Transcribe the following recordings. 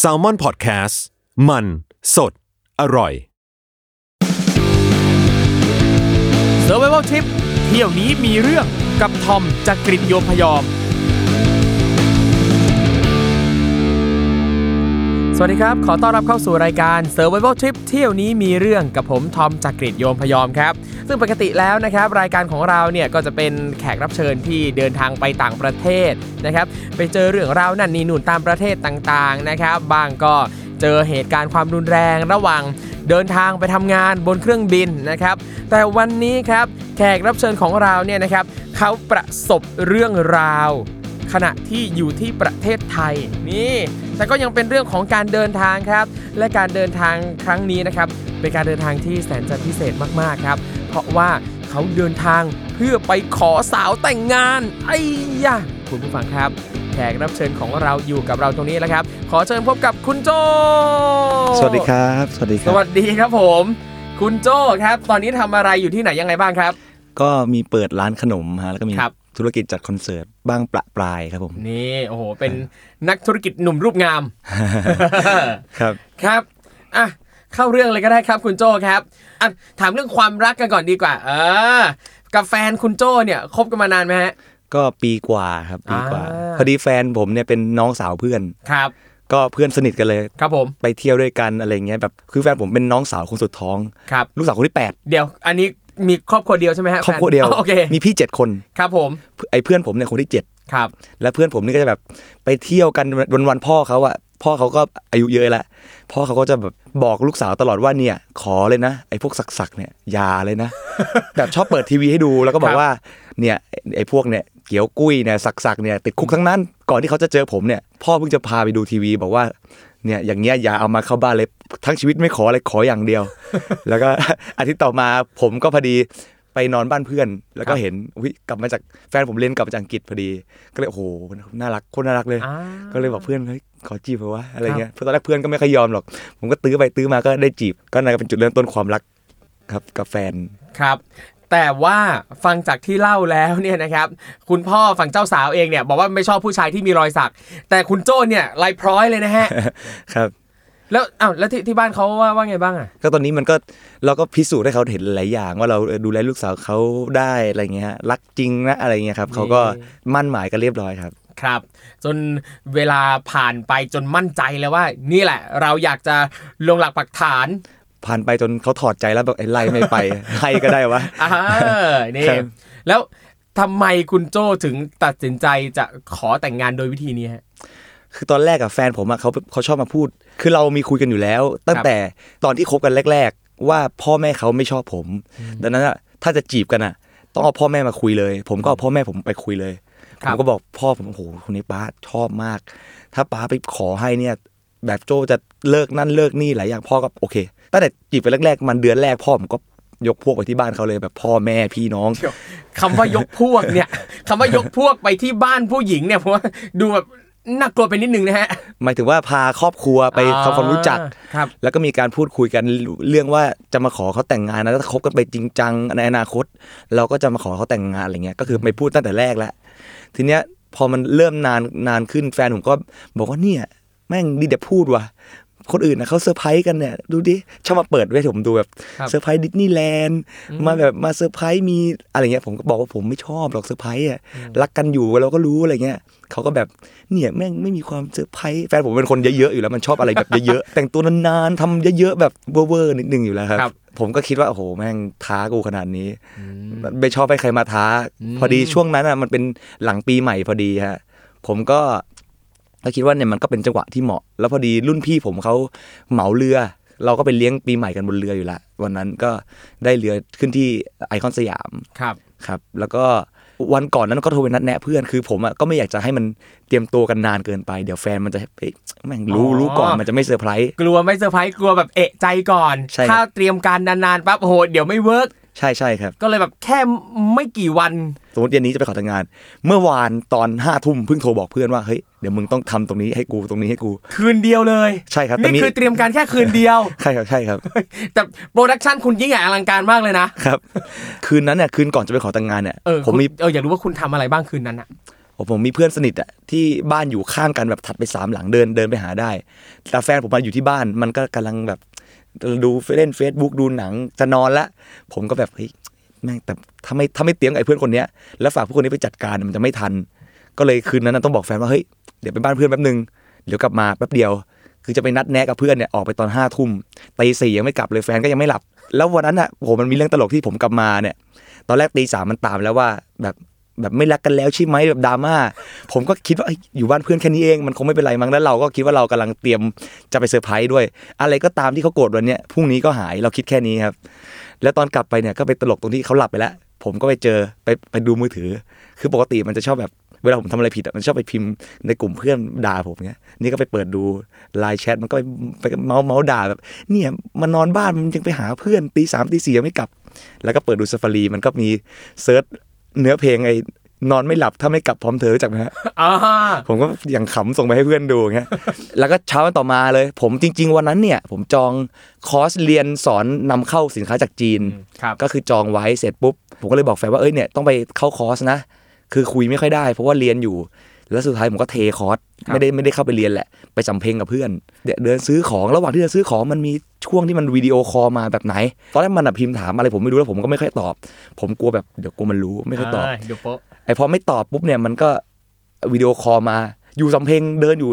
s a l ม o n PODCAST มัน สด อร่อย s u r v i v a l Trip เที่ยวนี้มีเรื่องกับทอมจากกรีฑโยมพยอม สวัสดีครับ ขอต้อนรับเข้าสู่รายการ Survival Trip เที่ยวนี้มีเรื่องกับผมทอมจากกรีฑโยมพยอมครับ ซึ่งปกติแล้วนะครับรายการของเราเนี่ยก็จะเป็นแขกรับเชิญที่เดินทางไปต่างประเทศนะครับไปเจอเรื่องราวนั่นนี่นู่นตามประเทศต่างๆนะครับบางก็เจอเหตุการณ์ความรุนแรงระหว่างเดินทางไปทำงานบนเครื่องบินนะครับ แต่วันนี้ครับแขกรับเชิญของเราเนี่ยนะครับเขาประสบเรื่องราว ขณะที่อยู่ที่ประเทศไทยนี่แต่ก็ยังเป็นเรื่องของการเดินทางครับ และการเดินทางครั้งนี้นะครับ เป็นการเดินทางที่แสนจะพิเศษมากๆครับ เพราะว่าเขาเดินทางเพื่อไปขอสาวแต่งงาน ไอ้ยะคุณผู้ฟังครับแขกรับเชิญของเราอยู่กับเราตรงนี้แล้วครับ ขอเชิญพบกับคุณโจ สวัสดีครับ สวัสดีคสรับวัสดีครับผม คุณโจครับ ตอนนี้ทำอะไรอยู่ที่ไหนยังไงบ้างครับ ก็มีเปิดร้านขนมฮะแล้วก็มีครับ ธุรกิจจัดคอนเสิร์ตบ้างประปรายครับผม นี่ โอ้โห เป็นนักธุรกิจหนุ่มรูปงาม ครับ ครับ อะ เข้าเรื่องเลยก็ได้ครับคุณโจ้ครับ อะ ถามเรื่องความรักกันก่อนดีกว่า เออ กับแฟนคุณโจ้เนี่ยคบกันมานานไหมฮะ ก็ปีกว่าครับปีกว่าอ่า พอดีแฟนผมเนี่ยเป็นน้องสาวเพื่อน ครับก็เพื่อนสนิทกันเลยครับผมไปเที่ยวด้วยกันอะไรเงี้ยแบบคือแฟนผมเป็นน้องสาวคนสุดท้องครับลูกสาวคนที่แปดเดี๋ยว อันนี้ มีครอบครัวเดียวใช่ไหมฮะครอบครัวเดียวแฟนโอเคมีพี่เจ็ดคนครับผมไอ้เพื่อนผมเนี่ยคนที่เจ็ดครับแล้วเพื่อนผมนี่ก็จะแบบไปเที่ยวกันวันวันๆพ่อเขาอะพ่อเขาก็อายุเยอะแล้วพ่อเขาก็จะแบบบอกลูกสาวตลอดว่าเนี่ย ขอเลยนะ ไอ้พวกสักๆเนี่ยอยาเลยนะแบบชอบเปิดทีวีให้ดูแล้วก็บอกว่าเนี่ยไอ้พวกเนี่ย เกี๊ยวกุ้ยเนี่ยสักๆเนี่ยติดคุกทั้งนั้น ก่อนที่เขาจะเจอผมเนี่ยพ่อเพิ่งจะพาไปดูทีวี บอกว่าเนี่ยอย่างเงี้ยอย่าเอามาเข้าบ้านเลยทั้งชีวิตไม่ขออะไรขออย่างเดียว แล้วก็อาทิตย์ต่อมาผมก็พอดีไปนอนบ้านเพื่อน แล้วก็เห็นอุ๊ยกลับมาจากแฟนผมเรียนกลับมาจากอังกฤษพอดี ก็เลยโอ้โหน่ารักโคนน่ารักเลยอ่าก็เลยบอกเพื่อนเฮ้ยขอจีบเหรอวะอะไรเงี้ยเพราะตอนแรกเพื่อนก็ไม่ค่อยยอมหรอก ผมก็ตื้อไปตื้อมาก็ได้จีบ ก็นั่นก็เป็นจุดเริ่มต้นความรักครับกับแฟนครับ แต่ว่าฟังจากที่เล่าแล้วเนี่ยนะครับคุณพ่อฝั่งเจ้าสาวเองเนี่ยบอกว่าไม่ชอบผู้ชายที่มีรอยสัก แต่คุณโจ้เนี่ยลายพร้อยเลยนะฮะครับแล้วอ้าวแล้วที่ที่บ้านเขาว่าว่าไงบ้างอะก็ตอนนี้มันก็เราก็พิสูจน์ให้เขาเห็นหลายอย่าง ว่าเราเออดูแลลูกสาวเขาได้อะไรเงี้ยฮะรักจริงนะอะไรเงี้ยครับเขาก็มั่นหมายกันเรียบร้อยครับครับ จนเวลาผ่านไปจนมั่นใจแล้วว่า นี่แหละ เราอยากจะลงหลักปักฐาน ผ่านไปจนเขาถอดใจแล้วแบบไอ้ไล่ไม่ไปให้ก็ได้วะอ่านี่ครับแล้วทำไมคุณโจ้ถึงตัดสินใจจะขอแต่งงานโดยวิธีนี้ฮะคือตอนแรกกับแฟนผมอะเขาเขาชอบมาพูด คือเรามีคุยกันอยู่แล้ว ตั้งแต่ตอนที่คบกันแรก ๆ ว่าพ่อแม่เขาไม่ชอบผม ดังนั้นอะถ้าจะจีบกันอะต้องเอาพ่อแม่มาคุยเลย ผมก็เอาพ่อแม่ผมไปคุยเลยคผรับมก็บอกพ่อผมโอ้โหคนนี้ป้าชอบมาก ถ้าป้าไปขอให้เนี่ย แบบโจจะเลิกนั่นเลิกนี่หลายอย่างพ่อก็โอเคตั้งแต่จีบไปแรกๆ มันเดือนแรกพ่อผมก็ยกพวกไปที่บ้านเขาเลยแบบพ่อแม่พี่น้องคำว่ายกพวกเนี่ยคำว่ายกพวกไปที่บ้านผู้หญิงเนี่ยผมว่าดูแบบน่ากลัวไปนิดนึงนะฮะหมายถึงว่าพาครอบครัวไปทำความรู้จักครับแล้วก็มีการพูดคุยกันเรื่องว่าจะมาขอเขาแต่งงานนะถ้าคบกันไปจริงจังในอนาคต เราก็จะมาขอเขาแต่งงานอะไรเงี้ยก็คือไม่พูดตั้งแต่แรกแล้วทีเนี้ยพอมันเริ่มนานนานขึ้นแฟนผมก็บอกว่าเนี่ย แม่งดีแต่พูดว่ะคนอื่นนะเขาเซอร์ไพรส์กันเนี่ย ดูดิชอบมาเปิดไว้ให้ผมดูแบบครับเซอร์ไพรส์ดิสนีย์แลนด์มาแบบมาเซอร์ไพรส์มีอะไรเงี้ยผมก็บอกว่าผมไม่ชอบหรอกเซอร์ไพรส์อะรักกันอยู่เราก็รู้อะไรเงี้ยเขาก็แบบเนี่ยแม่งไม่มีความเซอร์ไพรส์แฟนผมเป็นคนเยอะๆอยู่แล้วมันชอบอะไรแบบเยอะๆแต่งตัวนานๆทำเยอะๆแบบเวอร์ๆนิดนึงอยู่แล้วครับครับผมก็คิดว่าโอ้โหแม่งท้ากูขนาดนี้ไม่ชอบให้ใครมาท้า พอดีช่วงนั้นอะมันเป็นหลังปีใหม่พอดีฮะผมก็ ก็คิดว่าเนี่ยมันก็เป็นจังหวะที่เหมาะ แล้วพอดีรุ่นพี่ผมเขาเหมาเรือ เราก็ไปเลี้ยงปีใหม่กันบนเรืออยู่ละวันนั้นก็ได้เรือขึ้นที่ไอคอนสยามครับครับ แล้วก็วันก่อนนั้นก็โทรไปนัดแนะเพื่อนคือผมอะก็ไม่อยากจะให้มันเตรียมตัวกันนานเกินไปเดี๋ยวแฟนมันจะเอ๊ะแม่งรู้อ๋อรู้ก่อนมันจะไม่เซอร์ไพรสกลัวไม่เซอร์ไพรส์กลัวแบบเอะใจก่อนใช่ครับถ้าเตรียมการนานๆปั๊บโอ้โหเดี๋ยวไม่ work ใช่ใช่ครับ ก็เลยแบบแค่ไม่กี่วัน สมมติเย็นนี้จะไปขอแต่งงาน เมื่อวานตอนห้าทุ่มเพิ่งโทรบอกเพื่อนว่าเฮ้ยเดี๋ยวมึงต้องทำตรงนี้ให้กูตรงนี้ให้กู คืนเดียวเลย ใช่ครับแต่นี่มีคือเตรียมการแค่คืนเดียว ใช่ครับใช่ครับ แต่โปรดักชันคุณยิ่งใหญ่อลังการมากเลยนะครับคืนนั้นเนี่ยคืนก่อนจะไปขอแต่งงานเนี่ยเออผมมีคุณเอออยากรู้ว่าคุณทำอะไรบ้างคืนนั้นอะผมมีเพื่อนสนิทอะที่บ้านอยู่ข้างกันแบบถัดไปสามหลังเดินเดินไปหาได้ แต่แฟนผมมาอยู่ที่บ้านมันก็กำลังแบบ ดูเล่น Facebook ดูหนังจะนอนละ ผมก็แบบเฮ้ยแม่งแต่ถ้าไม่ถ้าไม่เตียมกับไอ้เพื่อนคนเนี้ยแล้วฝากผู้คนนี้ไปจัดการมันจะไม่ทัน ก็เลยคืนนั้นต้องบอกแฟนว่าเฮ้ยเดี๋ยวไปบ้านเพื่อนแป๊บนึงเดี๋ยวกลับมาแป๊บเดียว คือจะไปนัดแนะกับเพื่อนเนี่ยออกไปตอนห้าทุ่มตีสี่ยังไม่กลับเลยแฟนก็ยังไม่หลับ แล้ววันนั้นอะผมมันมีเรื่องตลกที่ผมกลับมาเนี่ย ตอนแรกตีสามมันตามแล้วว่าแบบ แบบไม่รักกันแล้วใช่ไหมแบบดราม่าผมก็คิดว่าอยู่บ้านเพื่อนแค่นี้เองมันคงไม่เป็นไรมั้งแล้วเราก็คิดว่าเรากำลังเตรียมจะไปเซอร์ไพรส์ด้วย อะไรก็ตามที่เขาโกรธวันเนี้ยพรุ่งนี้ก็หายเราคิดแค่นี้ครับ แล้วตอนกลับไปเนี่ยก็ไปตลกตรงที่เขาหลับไปแล้ว ผมก็ไปเจอไปไปดูมือถือ คือปกติมันจะชอบแบบเวลาผมทำอะไรผิดมันชอบไปพิมพ์ในกลุ่มเพื่อนด่าผมเงี้ย นี่ก็ไปเปิดดูไลน์แชทมันก็ไปไปเม้าท์เม้าท์ด่าแบบ เนี่ยมันนอนบ้านมันยังไปหาเพื่อนตีสามตีสี่ยังไม่กลับ แล้วก็เปิดดูซ a ฟารีมันก็มี search เนื้อเพลงไอ้นอนไม่หลับถ้าไม่กลับพร้อมเธอรู้จักไหมฮะอ่าผมก็อย่างขำส่งไปให้เพื่อนดูอย่างเงี้ยแล้วก็เช้าวันต่อมาเลย ผมจริง ๆ วันนั้นเนี่ย ผมจองคอร์สเรียนสอนนำเข้าสินค้าจากจีนครับก็คือจองไว้เสร็จปุ๊บ ผมก็เลยบอกแฟนว่าเอ้ยเนี่ยต้องไปเข้าคอร์สนะ คือคุยไม่ค่อยได้ เพราะว่าเรียนอยู่ แล้วสุดท้ายผมก็เทคอร์สครับไม่ได้ไม่ได้เข้าไปเรียนแหละ ไปสำเพ็งกับเพื่อนเดี๋ยวเดินซื้อของระหว่างที่เดินซื้อของมันมีช่วงที่มัน video call มาแบบไหน ตอนแรกมันอะพิมพ์ถามอะไรผมไม่รู้แล้วผมก็ไม่ค่อยตอบ ผมกลัวแบบเดี๋ยวกลัวมันรู้ไม่ค่อยตอบเดี๋ยวโป๊ะไอพอไม่ตอบปุ๊บเนี่ยมันก็ video call มาอยู่สำเพ็งเดินอยู่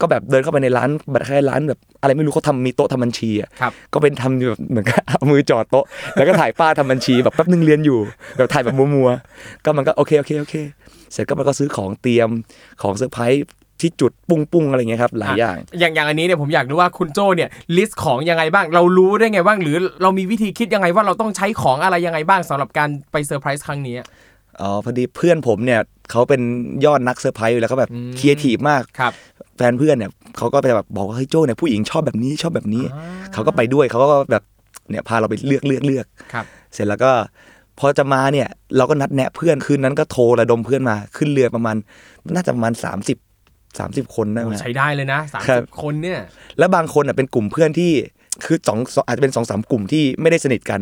ก็แบบเดินเข้าไปในร้านแบบคล้ายๆร้านแบบอะไรไม่รู้เขาทำมีโต๊ะทำบัญชีอะครับก็เป็นทำอยู่แบบเหมือนกับเอามือจอดโต๊ะแล้วก็ถ่ายป้าทำบัญชีแบบแป๊บนึงเรียนอยู่แบบถ่ายแบบมัวๆก็มันก็โอเคโอเคโอเค เสร็จก็มันก็ซื้อของเตรียมของเซอร์ไพรส์ที่จุดปุ้งปุ้งๆอะไรเงี้ยครับหลายอย่าง อย่างอย่างอันนี้เนี่ยผมอยากรู้ว่าคุณโจเนี่ย list ของยังไงบ้าง เรารู้ได้ไงบ้าง หรือเรามีวิธีคิดยังไงว่าเราต้องใช้ของอะไรยังไงบ้างสำหรับการไปเซอร์ไพรส์ครั้งนี้อ๋อพอดีเพื่อนผมเนี่ยเขาเป็นยอดนักเซอร์ไพรส์อยู่แล้วเขาแบบอืมครีเอทีฟมากครับแฟนเพื่อนเนี่ยเขาก็ไปแบบบอกว่าเฮ้ยโจ้เนี่ยผู้หญิงชอบแบบนี้ชอบแบบนี้ เขาก็ไปด้วยเขาก็แบบเนี่ยพาเราไปเลือกเลือกเลือกครับเสร็จแล้วก็พอจะมาเนี่ยเราก็นัดแนะเพื่อนคืนนั้นก็โทรระดมเพื่อนมาขึ้นเรือประมาณ น่าจะประมาณ 30 30 คนได้ไหมใช้ได้เลยนะสามครัสิบบคนเนี่ย แล้วบางคนอะเป็นกลุ่มเพื่อนที่คือสองสองอาจจะเป็นสองสามกลุ่มที่ไม่ได้สนิทกัน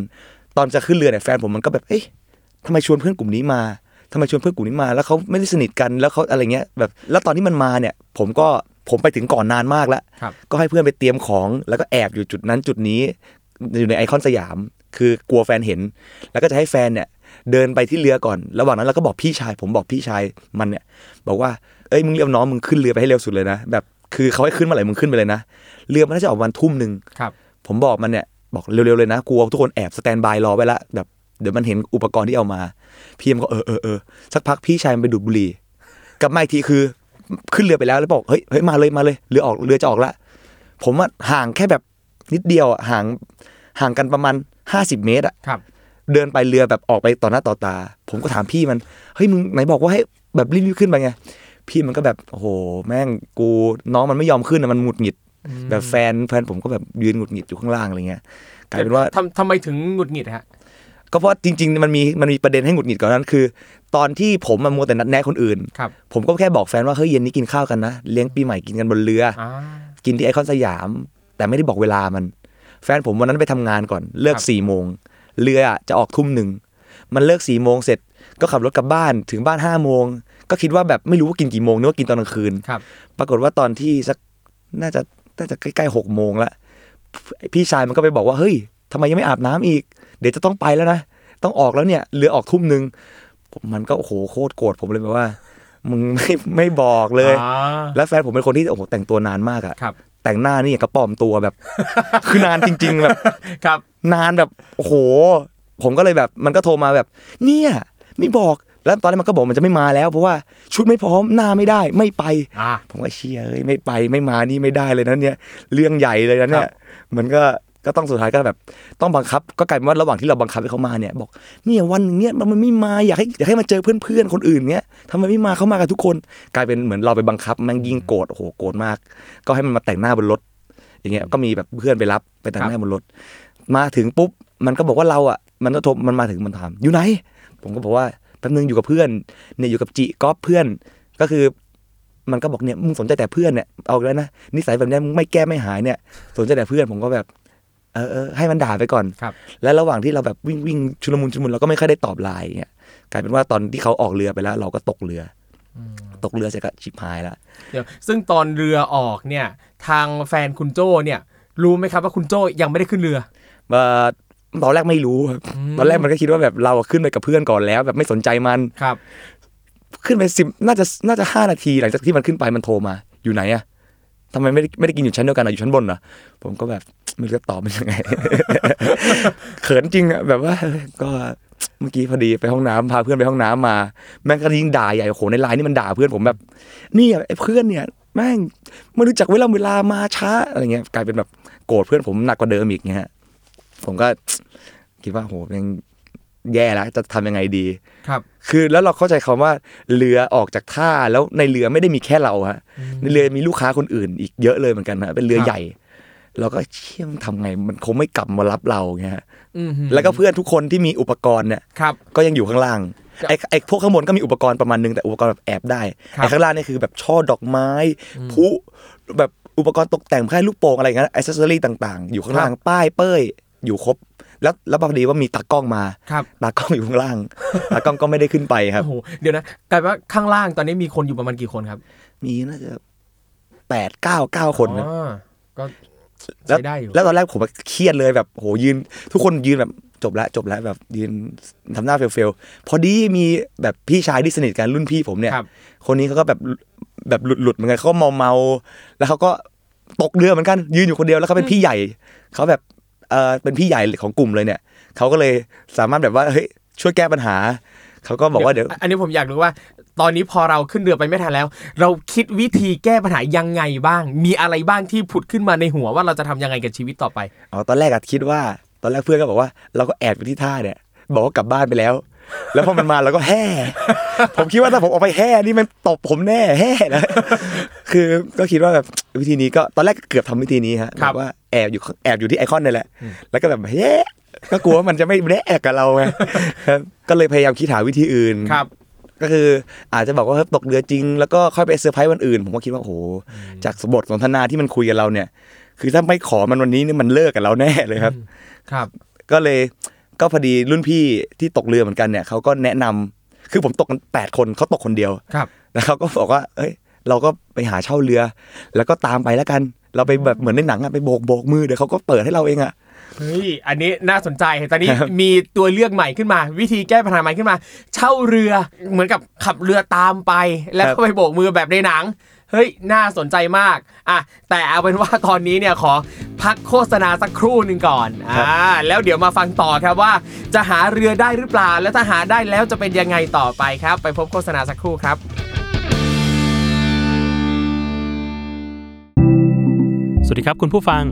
ตอนจะขึ้นเรือเนี่ยแฟนผมมันก็แบบเอ๊ะทำไมชวนเพื่อนกลุ่มนี้มา ทำไมชวนเพื่อนกลุ่มนี้มา แล้วเขาไม่ได้สนิทกันแล้วเขาอะไรเงี้ยแบบแล้วตอนที่มันมาเนี่ย ผมก็ผมไปถึงก่อนนานมากแล้ว ครับ ก็ให้เพื่อนไปเตรียมของแล้วก็แอบอยู่จุดนั้นจุดนี้ อยู่ในไอคอนสยาม คือกลัวแฟนเห็น แล้วก็จะให้แฟนเนี่ยเดินไปที่เรือก่อน ระหว่างนั้นเราก็บอกพี่ชาย ผมบอกพี่ชายมันเนี่ย บอกว่าเอ้ยมึงเรียกน้องมึงขึ้นเรือไปให้เร็วสุดเลยนะแบบคือเขาให้ขึ้นเมื่อไหร่มึงขึ้นไปเลยนะเรือมันน่าจะออกวันทุ่มหนึ่งครับ ผมบอกมันเนี่ยบอกเร็วๆเลยนะกลัวทุกคนแอบ standby รอไว้ละแบบ เดี๋ยวมันเห็นอุปกรณ์ที่เอามา พี่มันก็เออเออเออสักพักพี่ชายมันไปดูดบุหรี่กลับมาอีกทีคือ ขึ้นเรือไปแล้วแล้วบอกเฮ้ยเฮ้ยมาเลยมาเลยเรือออกเรือจะออกละผมว่าห่างแค่แบบนิดเดียวอะห่างห่างกันประมาณห้าสิบเมตรอะครับ เดินไปเรือแบบออกไปต่อหน้าต่อตา ผมก็ถามพี่มันเฮ้ยมึงไหนบอกว่าให้แบบรีบๆขึ้นไปไงพี่มันก็แบบโอ้โหแม่งกูน้องมันไม่ยอมขึ้นอะมันหงุดหงิด แบบแฟนแฟนผมก็แบบยืนหงุดหงิดอยู่ข้างล่างอะไรเงี้ยกลายเป็นว่าทำทำไมถึงหงุดหงิดฮะ ก็เพราะจริงๆมันมีมันมีประเด็นให้หงุดหงิดก่อนนั้นคือ ตอนที่ผมมามัวแต่นัดแนะคนอื่นครับผมก็แค่บอกแฟนว่าเฮ้ยเย็นนี้กินข้าวกันนะ เลี้ยงปีใหม่กินกันบนเรืออ่ากินที่ไอคอนสยาม แต่ไม่ได้บอกเวลามัน แฟนผมวันนั้นไปทำงานก่อนเลิกครับสี่โมงเรืออะจะออกทุ่มหนึ่งมันเลิกสี่โมงเสร็จก็ขับรถกลับบ้านถึงบ้านห้าโมงก็คิดว่าแบบไม่รู้ว่ากินกี่โมงนึกว่ากินตอนกลางคืนครับปรากฏว่าตอนที่สักน่าจะน่าจะใกล้ๆหกโมงละพี่ชายมันก็ไปบอกว่าเฮ้ยทำไมยังไม่อาบน้ำอีก เดี๋ยวจะต้องไปแล้วนะต้องออกแล้วเนี่ยเรือออกทุ่มหนึ่งผมมันก็โอ้โหโคตรโกรธผมเลยแบบว่ามึงไม่ไม่บอกเลยอ่าแล้วแฟนผมเป็นคนที่โอ้โหแต่งตัวนานมากอะครับแต่งหน้านี่อย่างกระปลอมตัวแบบ คือนานจริง ๆ แบบครับ นานแบบโอ้โห ผมก็เลยแบบ มันก็โทรมาแบบ เนี่ยไม่บอกแล้วตอนแรกมันก็บอกมันจะไม่มาแล้วเพราะว่าชุดไม่พร้อมหน้าไม่ได้ไม่ไปอ่าผมก็เชียร์เอ้ยไม่ไปไม่มานี่ไม่ได้เลยนะเนี่ย เรื่องใหญ่เลยนะเนี่ครัยบมันก็ ก็ต้องสุดท้ายก็แบบต้องบังคับ ก็กลายเป็นว่าระหว่างที่เราบังคับให้เขามาเนี่ยบอกเนี่ยวันเนี้ยมันไม่มาอยากให้อยากให้มาเจอเพื่อนๆคนอื่นเนี้ยทำไมไม่มาเขามากันทุกคน กลายเป็นเหมือนเราไปบังคับแมันยิ่งโกรธโอ้โหโกรธมาก ก็ให้มันมาแต่งหน้าบนรถอย่างเงี้ยก็มีแบบเพื่อนไปรับไปแต่งหน้าบนรถ มาถึงปุ๊บมันก็บอกว่าเราอะมันก็โทรมันมาถึงมันถามอยู่ไหน ผมก็บอกว่าแป๊บนึงอยู่กับเพื่อนเนี่ยอยู่กับจิก๊อฟเพื่อนก็คือมันก็บอกเนี่ยมึงสนใจแต่เพื่อนเนี่ยเอาแล้วนะนิสัยแบบนี้มึงไม่แก้ไม่หายเนี่ย สนใจแต่เพื่อนผมก็แบบ เออเออให้มันด่าไปก่อนครับ และระหว่างที่เราแบบวิ่งวิ่งชุลมุนชุลมุนเราก็ไม่ค่อยได้ตอบไลน์เงี้ยกลายเป็นว่าตอนที่เขาออกเรือไปแล้ว เราก็ตกเรือตกเรือเสร็จก็ชิบหายแล้วเดี๋ยวซึ่งตอนเรือออกเนี่ย ทางแฟนคุณโจ้เนี่ยรู้ไหมครับว่าคุณโจ้ยังไม่ได้ขึ้นเรือว่าตอนแรกไม่รู้ครับตอนแรกมันก็คิดว่าแบบเราอะขึ้นไปกับเพื่อนก่อนแล้ว แบบไม่สนใจมันครับ ขึ้นไปสิบน่าจะน่าจะห้านาทีหลังจากที่มันขึ้นไปมันโทรมา อยู่ไหนอะ ทำไมไม่ได้ไม่ได้กินอยู่ชั้นเดียวกันอะอยู่ชั้นบนเหรอผมก็แบบไม่รู้จะตอบมันยังไง เขินจริงอะแบบว่าก็เมื่อกี้พอดีไปห้องน้ำพาเพื่อนไปห้องน้ำมา แม่งก็ยิ่งด่าใหญ่โอ้โหในไลน์นี่มันด่าเพื่อนผมแบบนี่อะไอ้เพื่อนเนี่ยแม่งไม่รู้จักเวลาเวลามาช้าอะไรเงี้ยกลายเป็นแบบโกรธเพื่อนผมหนักกว่าเดิมอีกเงี้ยฮะผมก็คิดว่าโหยัง แย่แล้วจะทำยังไงดีครับ คือแล้วเราเข้าใจคำว่าเรือออกจากท่าแล้วในเรือไม่ได้มีแค่เราฮะในเรือมีลูกค้าคนอื่น อีกเยอะเลยเหมือนกันฮะเป็นเรือครับใหญ่เราก็เชี่ยมนทำไงมันคงไม่กลับมารับเราเงี้ยฮะอืมแล้วก็เพื่อนทุกคนที่มีอุปกรณ์เนี่ยครับก็ยังอยู่ข้างล่างครับไอ้ไอ้พวกข้างบนก็มีอุปกรณ์ประมาณนึงแต่อุปกรณ์แบบแอบได้ครับไอ้ข้างล่างเนี่ยคือแบบช่อดอกไม้พลุแบบอุปกรณ์ตกแต่งแค่ลูกโป่งอะไรอย่างเงี้ยอิสเซอรี่ต่าง ๆ อยู่ข้างล่างป้ายเป้ยอยู่ครบ แล้วแล้วพอดีว่ามีตากล้องมาครับตากล้องอยู่ข้างล่างตากล้องก็ไม่ได้ขึ้นไปครับโอ้โหเดี๋ยวนะกลายเป็นว่าข้างล่างตอนนี้มีคนอยู่ประมาณกี่คนครับ มีน่าจะแปดเก้าเก้าคนนะอ๋อก็แล้วใช้ได้อยู่แล้วตอนแรกผมเครียดเลยแบบโหยืน ทุกคนยืนแบบจบแล้วจบแล้วแบบยืนทำหน้าเฟลๆพอดีมีแบบพี่ชายที่สนิทกันรุ่นพี่ผมเนี่ยครับคนนี้เขาก็แบบแบบหลุดหลุดๆเหมือนกันเขาก็เมาเมาๆแล้วเขาก็ตกเรือเหมือนกันยืนอยู่คนเดียวแล้วเขาเป็นพี่ใหญ่เขาแบบ เออเป็นพี่ใหญ่ของกลุ่มเลยเนี่ยเขาก็เลยสามารถแบบว่าเฮ้ยช่วยแก้ปัญหาเขาก็บอกว่าเดี๋ยว อันนี้ผมอยากรู้ว่า ตอนนี้พอเราขึ้นเรือไปไม่ทันแล้ว เราคิดวิธีแก้ปัญหายังไงบ้าง มีอะไรบ้างที่ผุดขึ้นมาในหัวว่าเราจะทำยังไงกับชีวิตต่อไปอ๋อตอนแรกอะคิดว่า ตอนแรกเพื่อนก็บอกว่าเราก็แอบอยู่ที่ท่าเนี่ยบอกว่ากลับบ้านไปแล้ว แล้วพอมันมาเราก็แห่ผมคิดว่าถ้าผมออกไปแห่นี่มันตบผมแน่แห่นะคือก็คิดว่าแบบวิธีนี้ก็ตอนแรกก็เกือบทำวิธีนี้ฮะครัแบบว่าแอบอยู่แอบอยู่ที่ไอคอนนี่แหละ แล้วก็แบบแห่ก็กลัวว่ามันจะไม่แน่กับเราไงครับก็เลยพยายามคิดหาวิธีอื่นครับก็คืออาจจะบอกว่าเฮ้ยตกเรือจริง แล้วก็ค่อยไปเซอร์ไพรส์วันอื่น ผมก็คิดว่าโอ้โหจากบทสนทนาที่มันคุยกับเราเนี่ย คือถ้าไม่ขอมันวันนี้เนี่ยมันเลิกกับเราแน่เลยครับ ครับ ก็เลย ก็พอดีรุ่นพี่ที่ตกเรือเหมือนกันเนี่ยเขาก็แนะนำคือผมตกกันแปดคนเขาตกคนเดียวครับแล้วเขาก็บอกว่า เอ้ย เราก็ไปหาเช่าเรือ แล้วก็ตามไปแล้วกัน เราไปแบบเหมือนในหนังอะไปโบกโบกมือเดี๋ยวเขาก็เปิดให้เราเองอะเฮ้ยอันนี้น่าสนใจตอนนี้ครับมีตัวเลือกใหม่ขึ้นมา วิธีแก้ปัญหาใหม่ขึ้นมา เช่าเรือเหมือนกับขับเรือตามไป แล้วก็ไปโบกมือแบบในหนัง เฮ้ย น่าสนใจมาก อะ แต่เอาเป็นว่าตอนนี้เนี่ยขอพักโฆษณาสักครู่หนึ่งก่อน อ่า แล้วเดี๋ยวมาฟังต่อครับว่า จะหาเรือได้หรือเปล่า แล้วถ้าหาได้แล้วจะเป็นยังไงต่อไปครับ ไปพบโฆษณาสักครู่ครับ สวัสดีครับคุณผู้ฟัง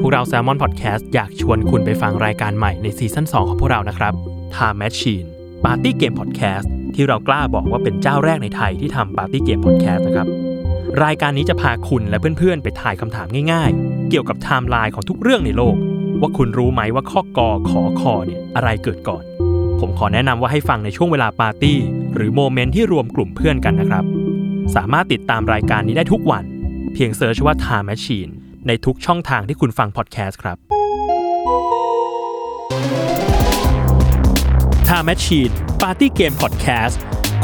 พวกเรา Salmon Podcast อยากชวนคุณไปฟังรายการใหม่ในซีซั่น2 ของพวกเรานะครับ Time Machine Party Game Podcast ที่เรากล้าบอกว่าเป็นเจ้าแรกในไทยที่ทำ Party Game Podcast นะครับ รายการนี้จะพาคุณและเพื่อนๆ ไปทายคำถามง่ายๆ เกี่ยวกับไทม์ไลน์ของทุกเรื่องในโลก ว่าคุณรู้ไหมว่าข้อกอขอคอเนี่ยอะไรเกิดก่อน ผมขอแนะนำว่าให้ฟังในช่วงเวลาปาร์ตี้ หรือโมเมนต์ที่รวมกลุ่มเพื่อนกันนะครับ สามารถติดตามรายการนี้ได้ทุกวัน เพียง search ว่า Time Machine ในทุกช่องทางที่คุณฟังพอดแคสต์ครับ Time Machine Party Game Podcast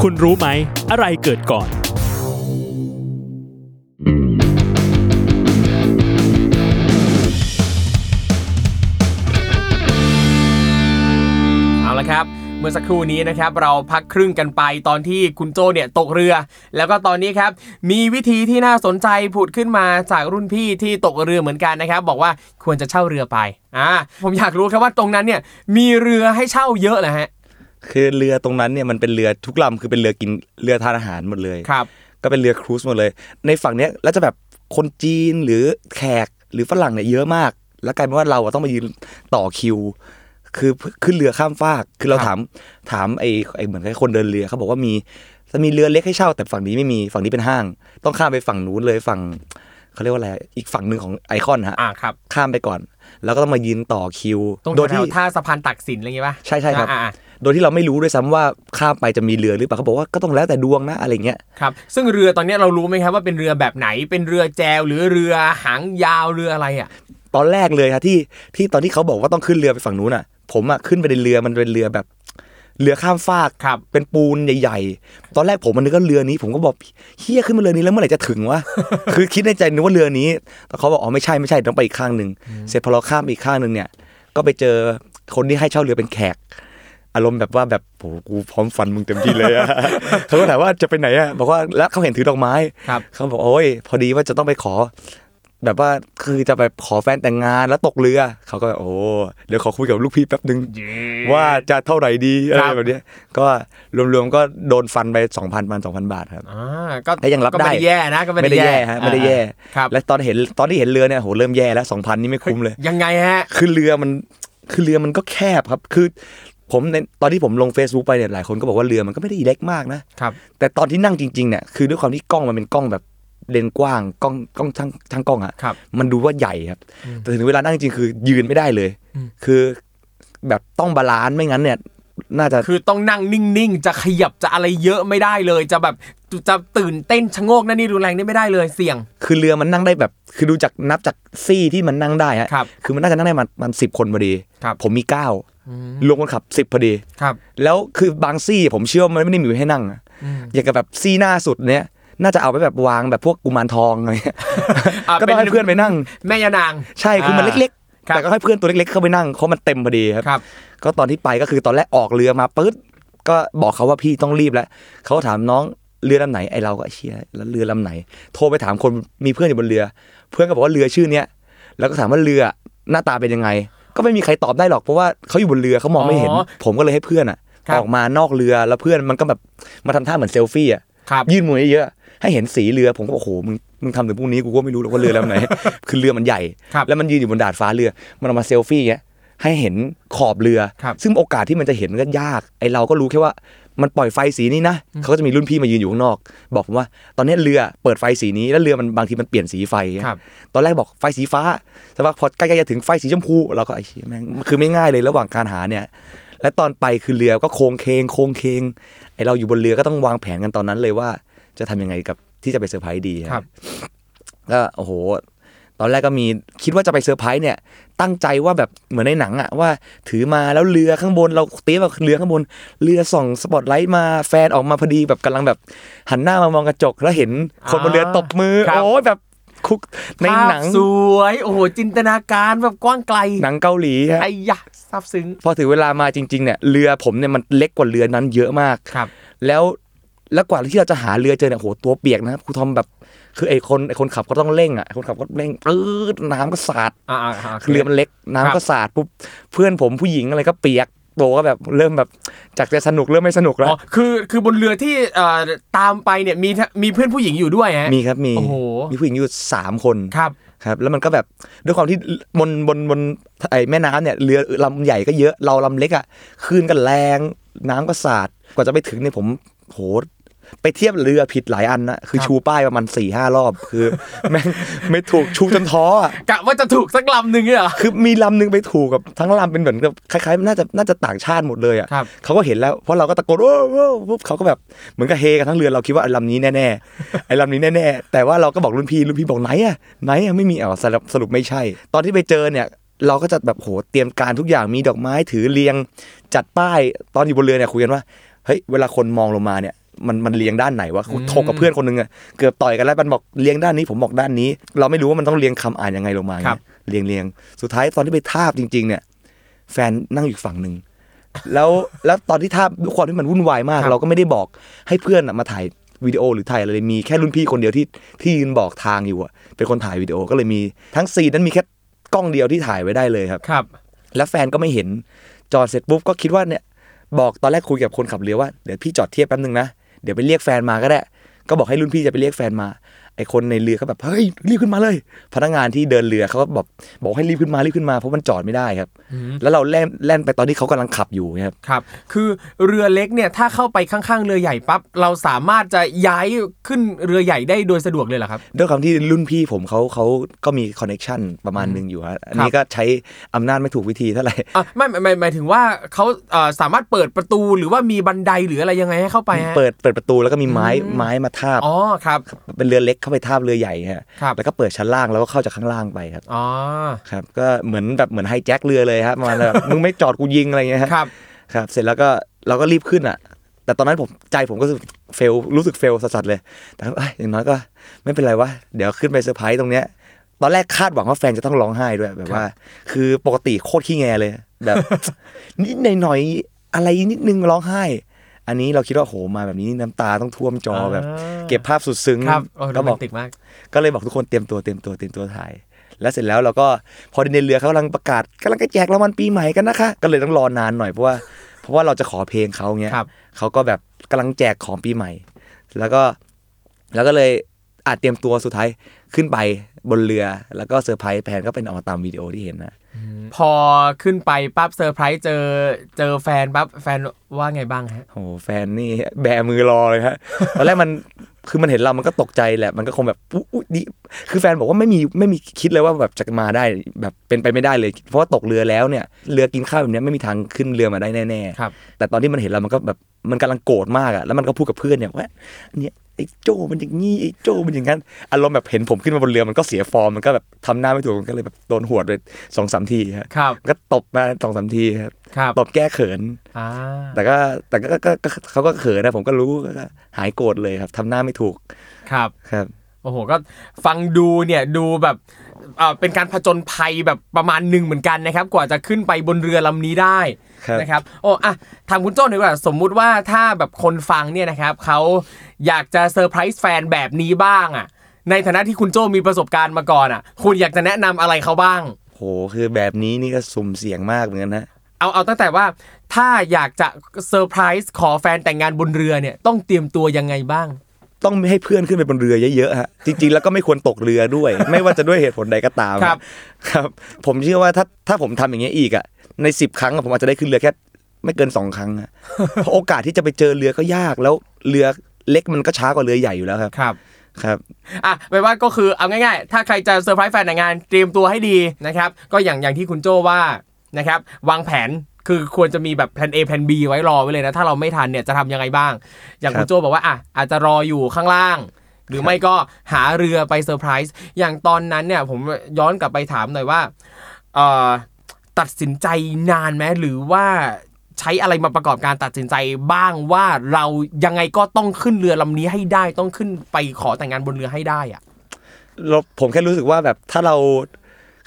คุณรู้ไหม อะไรเกิดก่อน เมื่อสักครู่นี้นะครับเราพักครึ่งกันไปตอนที่คุณโจเนี่ยตกเรือ แล้วก็ตอนนี้ครับมีวิธีที่น่าสนใจผุดขึ้นมาจากรุ่นพี่ที่ตกเรือเหมือนกันนะครับ บอกว่าควรจะเช่าเรือไปอ่าผมอยากรู้ครับว่าตรงนั้นเนี่ยมีเรือให้เช่าเยอะนะฮะคือเรือตรงนั้นเนี่ยมันเป็นเรือทุกลำคือเป็นเรือกินเรือทานอาหารหมดเลยครับ ก็เป็นเรือครูซหมดเลย ในฝั่งเนี้ยแล้วจะแบบคนจีนหรือแขกหรือฝรั่งเนี่ยเยอะมาก แล้วกลายเป็นว่าเราอะต้องมายืนต่อคิว คือขึ้นเรือข้ามฟาก คือเราครับถามถามไอ้ไอ้เหมือนกับคนเดินเรือเขาบอกว่ามีจะมีเรือเล็กให้เช่า แต่ฝั่งนี้ไม่มีฝั่งนี้เป็นห้าง ต้องข้ามไปฝั่งนู้นเลยฝั่งเขาเรียกว่าอะไรอีกฝั่งหนึ่งของไอคอนฮะอ่าครับข้ามไปก่อน แล้วก็ต้องมายืนต่อคิวตรงโดยแถที่วๆท่าสะพานตักสินอะไรอย่างงี้ป่ะใช่ใช่ครับอ่าอ่าโดยที่เราไม่รู้ด้วยซ้ำว่าข้ามไปจะมีเรือหรือเปล่าเขาบอกว่าก็ต้องแล้วแต่ดวงนะอะไรเงี้ยครับซึ่งเรือตอนเนี้ยเรารู้ไหมครับว่าเป็นเรือแบบไหนเป็นเรือแจวหรือเรือหางยาวเรืออะไรอะตอนแรกเลยครับที่ที่ตอนที่เขาบอกว่าต้องขึ้นเรือไปฝั่งนู้นอะ ผมอะขึ้นไปในเรือมันเป็นเรือแบบ เรือข้ามฟากครับ เป็นปูนใหญ่ๆ ตอนแรกผมมันนึกว่าเรือนี้ ผมก็บอกเฮียขึ้นมาเรือนี้แล้วเมื่อไหร่จะถึงวะ คือคิดในใจนึกว่าเรือนี้ แต่เขาบอกอ๋อไม่ใช่ไม่ใช่ต้องไปอีกข้างหนึ่งเสร็จพอเราข้ามไปอีกข้างหนึ่งเนี่ย ก็ไปเจอคนที่ให้เช่าเรือเป็นแขกอารมณ์แบบว่าแบบโหกูพร้อมฟันมึงเต็มที่เลยอะเขาก็ถามว่าจะไปไหนอะบอกว่าแล้วเขาเห็นถือดอกไม้ครับเขาบอกโอ้ยพอดีว่าจะต้องไปขอ แบบว่าคือจะไปขอแฟนแต่งงานแล้วตกเรือเขาก็โอ้เดี๋ยวขอคุยกับลูกพี่แป๊บนึงว่าจะเท่าไหร่ดีอะไรครับแบบเนี้ยก็รวมๆก็โดนฟันไปสองพันพันสองพันบาทครับอ่าก็แต่ยังรับก็ได้ไม่ได้แย่นะก็ไม่ไม่ได้แย่ฮะไม่ได้แย่ครับและตอนเห็นตอนที่เห็นเรือเนี่ยโหเริ่มแย่แล้วสองพันนี่ไม่คุ้มเลย ยังไงฮะคือเรือมันคือเรือมันก็แคบครับคือผมในตอนที่ผมลง Facebook ไปเนี่ยหลายคนก็บอกว่าเรือมันก็ไม่ได้เล็กมากนะครับแต่ตอนที่นั่งจริงๆเนี่ยคือด้วยความที่กล้องมันเป็นกล้องแบบ เลนส์กว้างกล้องกล้องช่างช่างกล้องอะครับมันดูว่าใหญ่ครับ แต่ถึงเวลานั่งจริงๆคือยืนไม่ได้เลยอืมคือแบบต้อง balance ไม่งั้นเนี่ย น่าจะคือต้องนั่งนิ่งๆ จะขยับจะอะไรเยอะไม่ได้เลย จะแบบจะตื่นเต้นชะโงกนั่นนี่รุนแรงนี่ไม่ได้เลยเสี่ยง คือเรือมันนั่งได้แบบ คือดูจากนับจากซี่ที่มันนั่งได้ฮะครับคือมันน่าจะนั่งได้มันมันสิบคนพอดีครับผมมีเก้าอืมรวมคนขับสิบพอดีครับ แล้วคือบางซี่ผมเชื่อว่ามันไม่ได้มีไว้ให้นั่งอะอืมอย่างกับแบบซี่หน้าสุดเนี้ย น่าจะเอาไปแบบวางแบบพวกกุมารทองอะไรเงี้ยอ่าก็ต้องให้เป็นเพื่อนไปนั่ง แม่ยานาง ใช่คือมันเล็กๆครับแต่ก็ให้เพื่อนตัวเล็กๆเข้าไปนั่งเพราะมันเต็มพอดีครับครับ ก็ตอนที่ไปก็คือตอนแรกออกเรือมาปึ๊ดก็บอกเขาว่าพี่ต้องรีบแล้วเขาก็ถามน้องเรือลำไหนไอเราก็เชียแล้วเรือลำไหน โทรไปถามคนมีเพื่อนอยู่บนเรือ เพื่อนก็บอกว่าเรือชื่อเนี้ยแล้วก็ถามว่าเรือหน้าตาเป็นยังไง ก็ไม่มีใครตอบได้หรอกเพราะว่าเขาอยู่บนเรือเขามองไม่เห็นอ๋อผมก็เลยให้เพื่อนอะครับออกมานอกเรือแล้วเพื่อนมันก็แบบมาทำท่าเหมือนเซลฟี่อะครับยื่นมือเยอะๆ ให้เห็นสีเรือผมก็บอกโอ้โหมึงมึงทำถึงพรุ่งนี้กูก็ไม่รู้หรอกว่าเรือลำไหน คือเรือมันใหญ่ครับแล้วมันยืนอยู่บนดาดฟ้าเรือ มันเอามาเซลฟี่เงี้ยให้เห็นขอบเรือครับซึ่งโอกาสที่มันจะเห็นมันก็ยาก ไอเราก็รู้แค่ว่ามันปล่อยไฟสีนี้นะเขาก็จะมีรุ่นพี่มายืนอยู่ข้างนอก บอกผมว่า ตอนนี้เรือเปิดไฟสีนี้แล้วเรือมันบางทีมันเปลี่ยนสีไฟเงี้ยครับตอนแรกบอกไฟสีฟ้าแต่ว่าพอใกล้ๆจะถึงไฟสีชมพูเราก็ไอ้เหี้ยแม่งคือไม่ง่ายเลยระหว่างการหาเนี่ย และตอนไปคือเรือก็โคลงเคลงโคลงเคลงไอเราอยู่บนเรือก็ต้องวางแผนกันตอนนั้นเลยว่า จะทำยังไงกับที่จะไปเซอร์ไพรส์ดีครับก็โอ้โห ตอนแรกก็มีคิดว่าจะไปเซอร์ไพรส์เนี่ย ตั้งใจว่าแบบเหมือนในหนังอะว่าถือมาแล้วเรือข้างบนเราเตี้ยกว่าเรือข้างบน เรือส่องสปอตไลท์มาแฟนออกมาพอดีแบบกำลังแบบหันหน้ามามองกระจกแล้วเห็นคนบนเรือตบมือครับโอ้ยแบบคุกในหนังภาพสวยโอ้โหจินตนาการแบบกว้างไกลหนังเกาหลีฮะไอ้ยะซาบซึ้งพอถึงเวลามาจริง ๆเนี่ยเรือผมเนี่ยมันเล็กกว่าเรือนั้นเยอะมากครับ แล้ว แล้วกว่าที่เราจะหาเรือเจอเนี่ยโหตัวเปียกนะครับครูทอมแบบคือไอ้คนไอ้คนขับก็ต้องเร่งอะไอ้คนขับก็เร่งปื๊ดน้ำก็สาดอ่าอ่าอ่าคือเรือมันเล็กน้ำครัก็บสาดปุ๊บเพื่อนผมผู้หญิงอะไรก็เปียกโตก็แบบเริ่มแบบจากจะสนุกเริ่มไม่สนุกแล้อ๋วอคือคือบนเรือที่เอ่อตามไปเนี่ยมีทั้งมีเพื่อนผู้หญิงอยู่ด้วยฮะมีครับมีโอ้โหมีผู้หญิงอยู่สามคนครับครับ แล้วมันก็แบบด้วยความที่บนบนบนไอ้แม่น้ำเนี่ยเรือลำใหญ่ก็เยอะเราลำเล็กอะคลื่นก็แรงน้ำก็สาดกว่าจะไปถึงเนี่ยผมโห ไปเทียบเรือผิดหลายอันนะคือครับชูป้ายประมาณสี่ห้ารอบคือแม่งไม่ถูกชูจนท้ออะกะว่าจะถูกสักลำหนึ่งเนี่ยเหรอคือมีลำหนึงไปถูกกับทั้งลำเป็นเหมือนกับคล้ายๆน่าจะน่าจะต่างชาติหมดเลยอะครับเขาก็เห็นแล้วเพราะเราก็ตะโกนโอ้โหปุ๊บเขาก็แบบเหมือนกับเฮกันทั้งเรือเราคิดว่าไอ้ลำนี้แน่ๆไอ้ลำนี้แน่ๆแต่ว่าเราก็บอกรุ่นพี่รุ่นพี่บอกไหนอะไหนอะไม่มีอ๋อสรุปสรุปไม่ใช่ ตอนที่ไปเจอเนี่ยเราก็จะแบบโหเตรียมการทุกอย่างมีดอกไม้ถือเรียง จัดป้ายตอนอยู่บนเรือเนี่ยคุยกันว่าเฮ้ยเวลาคนมองลงมาเนี่ย มันมันเรียงด้านไหนวะถกกับเพื่อนคนหนึงอะเกือบต่อยกันแล้วมันบอกเรียงด้านนี้ผมบอกด้านนี้ เราไม่รู้ว่ามันต้องเรียงคำอ่านยังไงลงมาครับเรียงเรียงสุดท้ายตอนที่ไปทาบจริง ๆ เนี่ย แฟนนั่งอยู่อีกฝั่งหนึ่งแล้วแล้วตอนที่ทาบด้วยความที่มันวุ่นวายมากครับเราก็ไม่ได้บอกให้เพื่อนอะมาถ่ายวิดีโอหรือถ่ายอะไรเลยมีแค่รุ่นพี่คนเดียวที่ที่ยืนบอกทางอยู่อะเป็นคนถ่ายวิดีโอก็เลยมีทั้งซีนนั้นมีแค่กล้องเดียวที่ถ่ายไว้ได้เลยครับครับ แล้วแฟนก็ไม่เห็นจอดเสร็จปุ๊บก็คิดว่าเนี่ยบอกตอนแรกคุยกับคนขับเรือว่าเดี๋ยวพี่จอดเทียบแป๊บนึงนะ เดี๋ยวไปเรียกแฟนมาก็ได้ ก็บอกให้รุ่นพี่จะไปเรียกแฟนมา ไอ้คนในเรือเขาแบบเฮ้ยรีบขึ้นมาเลย พนักงานที่เดินเรือเขาก็บอกบอกให้รีบขึ้นมารีบขึ้นมาเพราะมันจอดไม่ได้ครับ แล้วเราแล่นแล่นไปตอนที่เขากำลังขับอยู่ครับครับ คือเรือเล็กเนี่ยถ้าเข้าไปข้างๆเรือใหญ่ปั๊บเราสามารถจะย้ายขึ้นเรือใหญ่ได้โดยสะดวกเลยเหรอครับด้วยความที่รุ่นพี่ผมเขาเขาก็มีคอนเน็ชันประมาณหนึ่งอยู่ฮะอันนี้ก็ใช้อำนาจไม่ถูกวิธีเท่าไหร่อะไม่ไม่ไม่หมายถึงว่าเขาเอ่อสามารถเปิดประตูหรือว่ามีบันไดหรืออะไรยังไงให้เข้าไปฮะเปิดเปิดประตูแล้วก็มีไม้อืมไม้มาทาบอ๋อครับเป็นเรือเล็กเข้าไปทาบเรือใหญ่ฮะครับแล้วก็เปิดชั้นล่างแล้วก็เข้าจากข้างล่างไปครับอ๋อครับก็เหมือนแบบเหมือน hijack เรือเลยครับประมาณแบบมึงไม่จอดกูยิงอะไรเงี้ยฮะครับครับ เสร็จแล้วก็เราก็รีบขึ้นอะ แต่ตอนนั้นผมใจผมก็รู้สึก fail รู้สึก fail สัสๆเลย แต่ว่าเอ้ยอย่างน้อยก็ไม่เป็นไรวะเดี๋ยวขึ้นไปเซอร์ไพรส์ตรงเนี้ยตอนแรกคาดหวังว่าแฟนจะต้องร้องไห้ด้วยแบบว่า คือปกติโคตรขี้แงเลยแบบนิดหน่อยๆอะไรนิดนึงร้องไห้ อันนี้เราคิดว่าโหมาแบบนี้น้ำตาต้องท่วมจอแบบ เก็บภาพสุดซึ้งครับโอ้ก็โรบแมอกนติกมาก ก็เลยบอกทุกคนเตรียมตัวเตรียมตัวเตรียมตัวถ่ายแล้วเสร็จแล้วเราก็พอในเรือเขากำลังประกาศกำลังจะแจกรางวัลปีใหม่กันนะคะ ก็เลยต้องรอนานหน่อยเพราะว่าเพราะว่าเราจะขอเพลงเขาเงี้ยครับเขาก็แบบกำลังแจกของปีใหม่ แล้วก็แล้วก็เลยอาจเตรียมตัวสุดท้ายขึ้นไปบนเรือ แล้วก็เซอร์ไพรส์แผนก็เป็นออกมาตามวิดีโอที่เห็นนะ พอขึ้นไปปั๊บเซอร์ไพรส์เจอเจอแฟนปั๊บแฟนว่าไงบ้างฮะโอ้โหแฟนนี่แบมือรอเลยฮะตอนแรกมันคือมันเห็นเรามันก็ตกใจแหละ มันก็คงแบบอุ๊ยอุ๊ยดีคือแฟนบอกว่าไม่มีไม่มีคิดเลยว่าแบบจะมาได้แบบเป็นไปไม่ได้เลย เพราะว่าตกเรือแล้วเนี่ย เรือกินข้าวแบบเนี้ยไม่มีทางขึ้นเรือมาได้แน่ๆครับแต่ตอนที่มันเห็นเรามันก็แบบมันกำลังโกรธมากอะแล้วมันก็พูดกับเพื่อนเนี่ยว่าเนี่ย ไอ้โจมันอย่างงี้ไอ้โจมันอย่างนั้นอารมณ์แบบเห็นผมขึ้นมาบนเรือมันก็เสียฟอร์มมันก็แบบทำหน้าไม่ถูกมันก็เลยแบบโดนหวดไปสองสามทีฮะครับมันก็ตบมาสองสามทีครับครับตบแก้เขิน อ่าแต่ก็แต่ก็ก็ก็เขาก็เขินนะผมก็รู้ก็หายโกรธเลยครับทำหน้าไม่ถูกครับ ครับ โอ้โหก็ฟังดูเนี่ยดูแบบเอ่อเป็นการผจญภัยแบบประมาณหนึ่งเหมือนกันนะครับ กว่าจะขึ้นไปบนเรือลำนี้ได้ครับนะครับโอ้อะทางคุณโจ้หน่อยดีกว่าสมมุติว่าถ้าแบบคนฟังเนี่ยนะครับเขาอยากจะเซอร์ไพรส์แฟนแบบนี้บ้างอะ ในฐานะที่คุณโจ้มีประสบการณ์มาก่อนอะ คุณอยากจะแนะนำอะไรเขาบ้าง โหคือแบบนี้นี่ก็สุ่มเสี่ยงมากเหมือนกันนะเอาเอาตั้งแต่ว่าถ้าอยากจะเซอร์ไพรส์ขอแฟนแต่งงานบนเรือเนี่ยต้องเตรียมตัวยังไงบ้าง ต้องไม่ให้เพื่อนขึ้นไปบนเรือเยอะๆฮะจริงๆแล้วก็ไม่ควรตกเรือด้วย ไม่ว่าจะด้วยเหตุผลใดก็ตามครับ ครับ ผมเชื่อว่าถ้าถ้าผมทำอย่างเงี้ยอีกอะในสิบครั้งอะผมอาจจะได้ขึ้นเรือแค่ไม่เกินสองครั้งอะเพราะโอกาสที่จะไปเจอเรือก็ยากแล้วเรือเล็กมันก็ช้ากว่าเรือใหญ่อยู่แล้วครับครับครับอะแปลว่าก็คือเอาง่ายๆ ถ้าใครจะเซอร์ไพรส์แฟนแต่งงานเตรียมตัวให้ดีนะครับ ก็อย่างอย่างที่คุณโจว่านะครับ วางแผน คือควรจะมีแบบแผน A แผน B ไว้รอไว้เลยนะ ถ้าเราไม่ทันเนี่ยจะทำยังไงบ้าง อย่างครับคุณโจบอกว่าอะอาจจะรออยู่ข้างล่าง หรือไม่ก็หาเรือไปเซอร์ไพรส์อย่างตอนนั้นเนี่ย ผมย้อนกลับไปถามหน่อยว่าเอ่อตัดสินใจนานไหมหรือว่าใช้อะไรมาประกอบการตัดสินใจบ้างว่าเรายังไงก็ต้องขึ้นเรือลำนี้ให้ได้ต้องขึ้นไปขอแต่งงานบนเรือให้ได้อะเราผมแค่รู้สึกว่าแบบถ้าเรา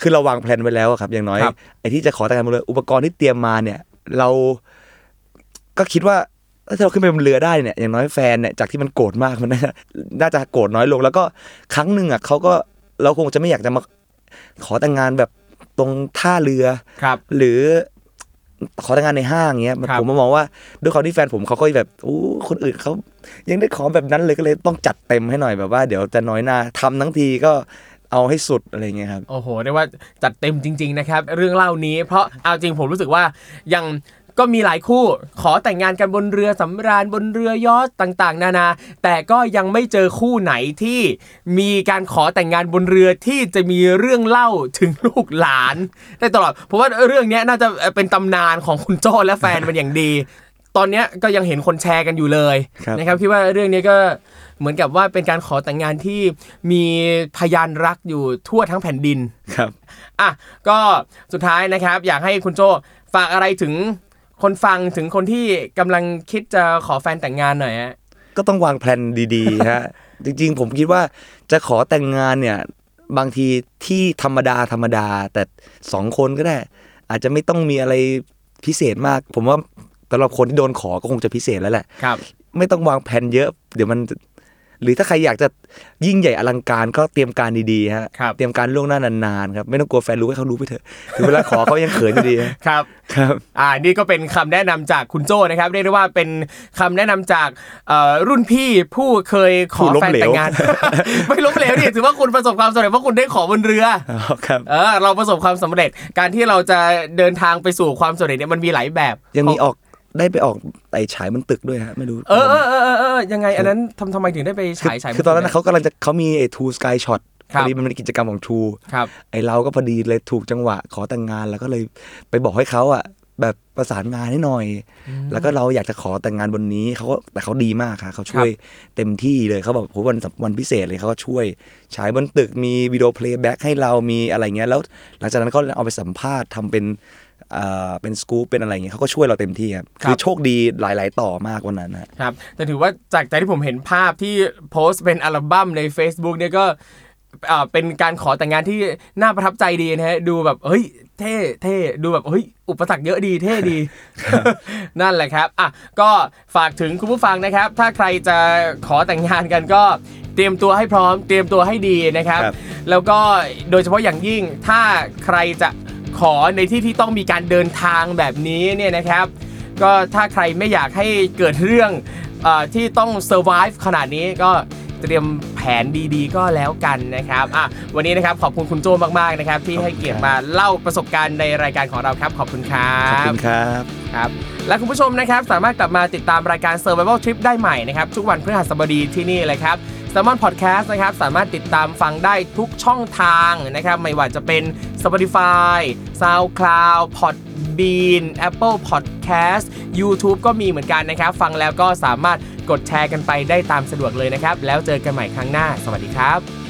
คือเราวางแผนไว้แล้วอะครับ อย่างน้อยครับไอ้ที่จะขอแต่งงานบนเรืออุปกรณ์ที่เตรียมมาเนี่ย เราก็คิดว่าถ้าเราขึ้นไปบนเรือได้เนี่ยอย่างน้อยแฟนเนี่ยจากที่มันโกรธมากมันน่าน่าจะโกรธน้อยลง แล้วก็ครั้งหนึ่งอะเขาก็เราคงจะไม่อยากจะมาขอแต่งงานแบบตรงท่าเรือครับ หรือขอแต่งงานในห้างเงี้ยครับผมมามองว่าด้วยความที่แฟนผมเขาก็แบบอู้คนอื่นเขายังได้ขอแบบนั้นเลยก็เลยต้องจัดเต็มให้หน่อยแบบว่าเดี๋ยวจะน้อยหน้าทำทั้งทีก็ เอาให้สุดอะไรเงี้ยครับ โอ้โหเรียกว่าจัดเต็มจริง ๆ นะครับ เรื่องเล่านี้เพราะเอาจริงผมรู้สึกว่ายังก็มีหลายคู่ขอแต่งงานกันบนเรือสำราญบนเรือยอชต์ต่างๆ นานา แต่ก็ยังไม่เจอคู่ไหนที่มีการขอแต่งงานบนเรือที่จะมีเรื่องเล่าถึงลูกหลานได้ตลอด เพราะว่าเรื่องเนี้ยน่าจะเป็นตำนานของคุณโจ้และแฟนเป็นอย่างดี ตอนเนี้ยก็ยังเห็นคนแชร์กันอยู่เลยครับนะครับคิดว่าเรื่องนี้ก็ เหมือนกับว่าเป็นการขอแต่งงานที่มีพยานรักอยู่ทั่วทั้งแผ่นดินครับอะก็สุดท้ายนะครับ อยากให้คุณโจฝากอะไรถึงคนฟังถึงคนที่กำลังคิดจะขอแฟนแต่งงานหน่อยฮะก็ต้องวางแผนดีๆฮะจริงๆ ผมคิดว่าจะขอแต่งงานเนี่ยบางทีที่ธรรมดาธรรมดา แต่สองคนก็ได้ อาจจะไม่ต้องมีอะไรพิเศษมาก ผมว่าสำหรับคนที่โดนขอก็คงจะพิเศษแล้วแหละครับ ไม่ต้องวางแผนเยอะ เดี๋ยวมัน หรือถ้าใครอยากจะยิ่งใหญ่อลังการก็เตรียมการดีๆฮะครับเตรียมการล่วงหน้านานๆครับไม่ต้องกลัวแฟนรู้ให้เขารู้ไปเถอะถึงเวลาขอเขายังเขินอยู่ดีฮะครับครับอ่านี่ก็เป็นคำแนะนำจากคุณโจ้นะครับเรียกได้ว่าเป็นคำแนะนำจากเอ่อรุ่นพี่ผู้เคยขอผู้ล้มแฟนเหลวแต่งงาน ไม่ล้มเหลวดิถือว่าคุณประสบความสำเร็จเพราะคุณได้ขอบนเรืออ๋อครับเออเราประสบความสำเร็จการที่เราจะเดินทางไปสู่ความสำเร็จเนี่ยมันมีหลายแบบ ยังมีออก ได้ไปออกไต่ฉายบนตึกด้วยฮะไม่รู้เออเออเออเออเออยังไงอันนั้นทำทำไมถึงได้ไปคือฉายฉายคือตอนนั้นนะเขากำลังจะเขามีไอ้ทูสกายช็อตครัพบอดีมันเป็นกิจกรรมของทูครับไอ้เราก็พอดีเลยถูกจังหวะขอแต่งงานแล้วก็เลยไปบอกให้เขาอะแบบประสานงานให้หน่อย แล้วก็เราอยากจะขอแต่งงานบนนี้เขาก็แต่เขาดีมากค่ะเขาช่วยเต็มที่เลยเขาแบบโหวันวันพิเศษเลยเขาก็ช่วยฉายบนตึกมีวิดีโอ playback ให้เรามีอะไรเงี้ยแล้ว หลังจากนั้นเขาเอาไปสัมภาษณ์ทำเป็น เอ่อเป็นสกู๊ปเป็นอะไรเงี้ยเขาก็ช่วยเราเต็มที่ครับคือโชคดีหลาย ๆ ต่อมากวันนั้นนะครับแต่ถือว่าจากใจที่ผมเห็นภาพที่โพสต์เป็นอัลบั้มใน Facebook เนี่ยก็อ่าเป็นการขอแต่งงานที่น่าประทับใจดีนะฮะดูแบบเฮ้ยเท่เท่ดูแบบเฮ้ยอุปสรรคเยอะดีเท่ดี นั่นแหละครับอะก็ฝากถึงคุณผู้ฟังนะครับ ถ้าใครจะขอแต่งงานกันก็เตรียมตัวให้พร้อม เตรียมตัวให้ดีนะครับครับแล้วก็โดยเฉพาะอย่างยิ่งถ้าใครจะ ขอในที่ที่ต้องมีการเดินทางแบบนี้เนี่ยนะครับ ก็ถ้าใครไม่อยากให้เกิดเรื่องเออที่ต้อง survive ขนาดนี้ก็เตรียมแผนดีๆ ก็แล้วกันนะครับอะวันนี้นะครับขอบคุณคุณโจมากๆนะครับ ที่ให้เกียรติมาเล่าประสบการณ์ในรายการของเราครับ ขอบคุณครัขอบบคุณครับครับ และคุณผู้ชมนะครับสามารถกลับมาติดตามรายการ Survival Trip ได้ใหม่นะครับ ทุกวันพฤหัสบดีที่นี่เลยครับ s ซ l m o n Podcast นะครับ สามารถติดตามฟังได้ทุกช่องทางนะครับ ไม่ว่าจะเป็น Spotify SoundCloud Podbean Apple Podcast YouTube ก็มีเหมือนกันนะครับ ฟังแล้วก็สามารถกดแชร์กันไปได้ตามสะดวกเลยนะครับ แล้วเจอกันใหม่ครั้งหน้า สวัสดีครับ